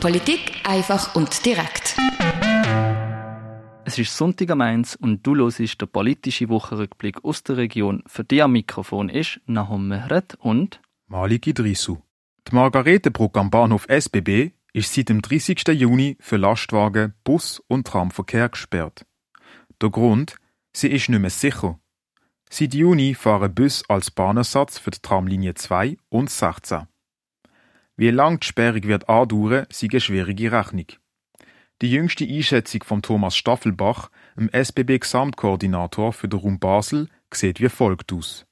Politik einfach und direkt. Es ist Sonntag am 1 und du hörst den politischen Wochenrückblick aus der Region. Für dich am Mikrofon ist Nahum Mehret und Malik Idrisu. Die Margaretenbrücke am Bahnhof SBB ist seit dem 30. Juni für Lastwagen, Bus und Tramverkehr gesperrt. Der Grund, sie ist nicht mehr sicher. Seit Juni fahren Bus als Bahnersatz für die Tramlinie 2 und 16. Wie lang die Sperrung wird andauern, sei eine schwierige Rechnung. Die jüngste Einschätzung von Thomas Staffelbach, dem SBB-Gesamtkoordinator für den Raum Basel, sieht wie folgt aus.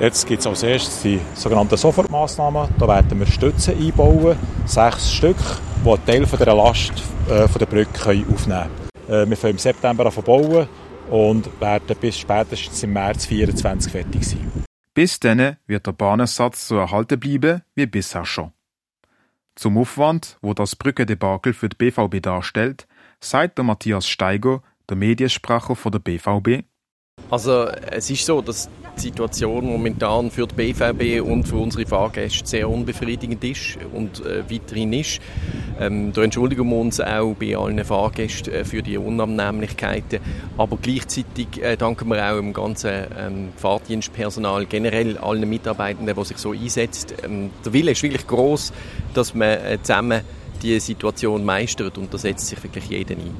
Jetzt gibt es als erstes die sogenannten Sofortmaßnahmen. Da werden wir Stützen einbauen, sechs Stück, die einen Teil der Last äh, von der Brücke aufnehmen können. Äh, wir fangen im September an bauen und werden bis spätestens im März 2024 fertig sein. Bis dann wird der Bahnersatz so erhalten bleiben wie bisher schon. Zum Aufwand, wo das Brückendebakel für die BVB darstellt, sagt der Matthias Steiger, der Mediensprecher von der BVB. Also es ist so, dass die Situation momentan für die BVB und für unsere Fahrgäste sehr unbefriedigend ist und äh, weiterhin ist. Ähm, da entschuldigen wir uns auch bei allen Fahrgästen äh, für die Unannehmlichkeiten, aber gleichzeitig äh, danken wir auch dem ganzen ähm, Fahrdienstpersonal, generell allen Mitarbeitenden, die sich so einsetzen. Ähm, der Wille ist wirklich groß, dass man äh, zusammen die Situation meistert und da setzt sich wirklich jeder ein.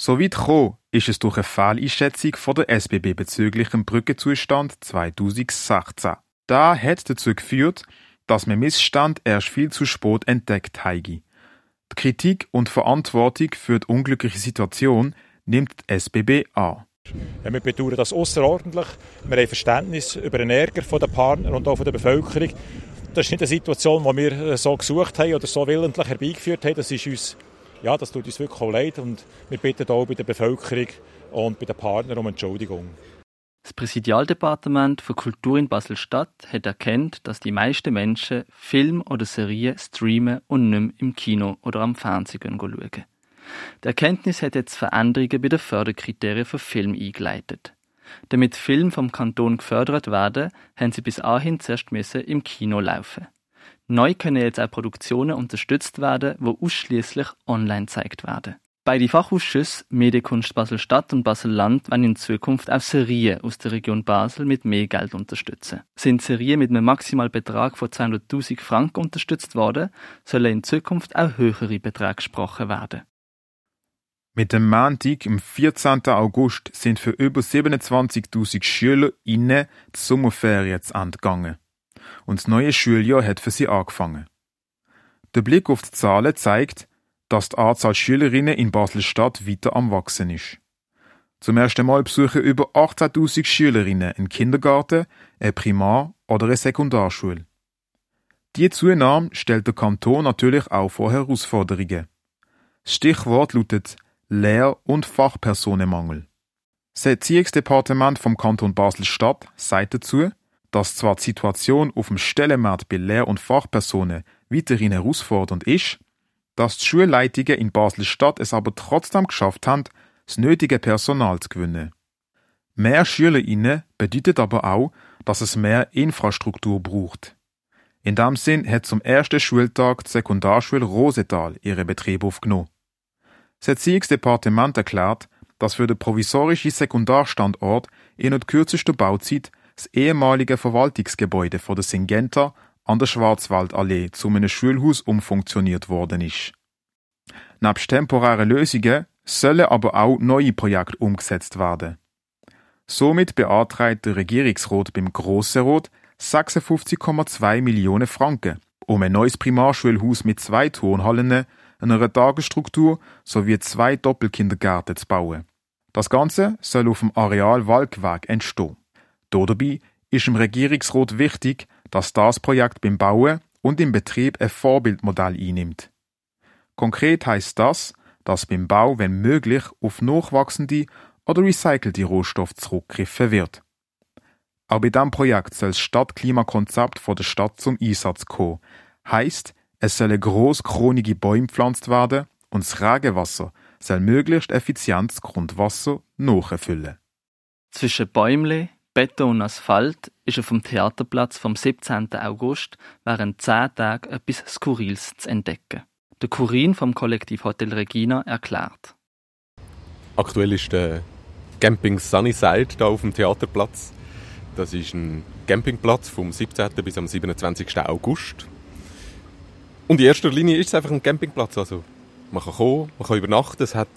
So weit gekommen ist es durch eine Fehleinschätzung von der SBB bezüglich dem Brückenzustand 2016. Da hat dazu geführt, dass man Missstand erst viel zu spät entdeckt habe. Die Kritik und Verantwortung für die unglückliche Situation nimmt die SBB an. Ja, wir bedauern das außerordentlich. Wir haben Verständnis über den Ärger der Partner und auch der Bevölkerung. Das ist nicht eine Situation, die wir äh, so gesucht haben oder so willentlich herbeigeführt haben. Das ist uns ja, das tut uns wirklich auch leid und wir bitten auch bei der Bevölkerung und bei den Partnern um Entschuldigung. Das Präsidialdepartement für Kultur in Basel-Stadt hat erkannt, dass die meisten Menschen Film oder Serien streamen und nicht mehr im Kino oder am Fernsehen schauen. Die Erkenntnis hat jetzt Veränderungen bei den Förderkriterien für Film eingeleitet. Damit Filme vom Kanton gefördert werden, haben sie bis dahin zuerst im Kino laufen. Neu können jetzt auch Produktionen unterstützt werden, die ausschließlich online gezeigt werden. Beide Fachausschüsse Medienkunst Basel-Stadt und Basel-Land werden in Zukunft auch Serien aus der Region Basel mit mehr Geld unterstützen. Sind Serien mit einem Maximalbetrag von 200.000 Franken unterstützt worden, sollen in Zukunft auch höhere Beträge gesprochen werden. Mit dem Montag, am 14. August, sind für über 27.000 Schüler innen die Sommerferien zu Ende gegangen und das neue Schuljahr hat für sie angefangen. Der Blick auf die Zahlen zeigt, dass die Anzahl Schülerinnen in Basel-Stadt weiter am Wachsen ist. Zum ersten Mal besuchen über 18.000 Schülerinnen einen Kindergarten, eine Primar- oder eine Sekundarschule. Die Zunahme stellt der Kanton natürlich auch vor Herausforderungen. Das Stichwort lautet Lehr- und Fachpersonenmangel. Das Erziehungsdepartement vom Kanton Basel-Stadt sagt dazu, dass zwar die Situation auf dem Stellenmarkt bei Lehr- und Fachpersonen weiterhin herausfordernd ist, dass die Schulleitungen in Basel-Stadt es aber trotzdem geschafft haben, das nötige Personal zu gewinnen. Mehr SchülerInnen bedeutet aber auch, dass es mehr Infrastruktur braucht. In dem Sinn hat zum ersten Schultag die Sekundarschule Rosetal ihre Betrieb aufgenommen. Das Erziehungsdepartement erklärt, dass für den provisorischen Sekundarstandort in der kürzesten Bauzeit das ehemalige Verwaltungsgebäude von der Syngenta an der Schwarzwaldallee zu einem Schulhaus umfunktioniert worden ist. Nebst temporären Lösungen sollen aber auch neue Projekte umgesetzt werden. Somit beantragt der Regierungsrat beim Grossen Rot 56,2 Millionen Franken, um ein neues Primarschulhaus mit zwei Turnhallen, einer Tagesstruktur sowie zwei Doppelkindergärten zu bauen. Das Ganze soll auf dem Areal Walkweg entstehen. Dabei ist dem Regierungsrat wichtig, dass das Projekt beim Bauen und im Betrieb ein Vorbildmodell einnimmt. Konkret heißt das, dass beim Bau, wenn möglich, auf nachwachsende oder recycelte Rohstoffe zurückgegriffen wird. Auch bei diesem Projekt soll das Stadtklimakonzept von der Stadt zum Einsatz kommen. Heißt, es sollen gross kronige Bäume gepflanzt werden und das Regenwasser soll möglichst effizient das Grundwasser nachfüllen. Zwischen Bäumle, Beton und Asphalt ist auf dem Theaterplatz vom 17. August während zehn Tagen etwas Skurriles zu entdecken. Der Kurin vom Kollektiv Hotel Regina erklärt. Aktuell ist der Camping Sunnyside da auf dem Theaterplatz. Das ist ein Campingplatz vom 17. bis am 27. August. Und in erster Linie ist es einfach ein Campingplatz. Also man kann kommen, man kann übernachten. Es hat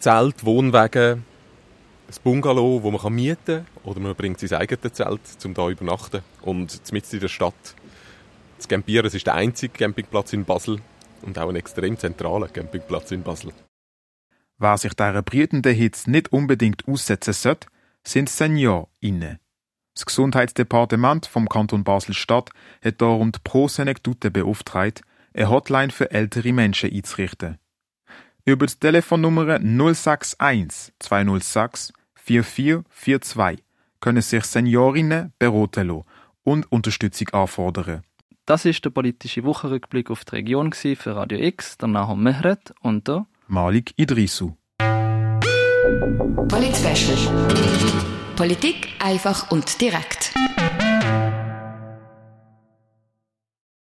Zelt, Wohnwagen, ein Bungalow, wo man mieten kann. Oder man bringt sein eigenes Zelt, um hier zu übernachten. Und mitten in der Stadt zu campieren. Ist der einzige Campingplatz in Basel und auch ein extrem zentraler Campingplatz in Basel. Wer sich dieser brütenden Hitze nicht unbedingt aussetzen sollte, sind Senioren inne. Das Gesundheitsdepartement vom Kanton Basel-Stadt hat darum die Pro Senectute beauftragt, eine Hotline für ältere Menschen einzurichten. Über die Telefonnummer 061 206 4442 können sich Seniorinnen beraten lassen und Unterstützung anfordern. Das ist der politische Wochenrückblick auf die Region für Radio X, der Nahum Mehret und der Malik Idrisu. Polit Politik einfach und direkt.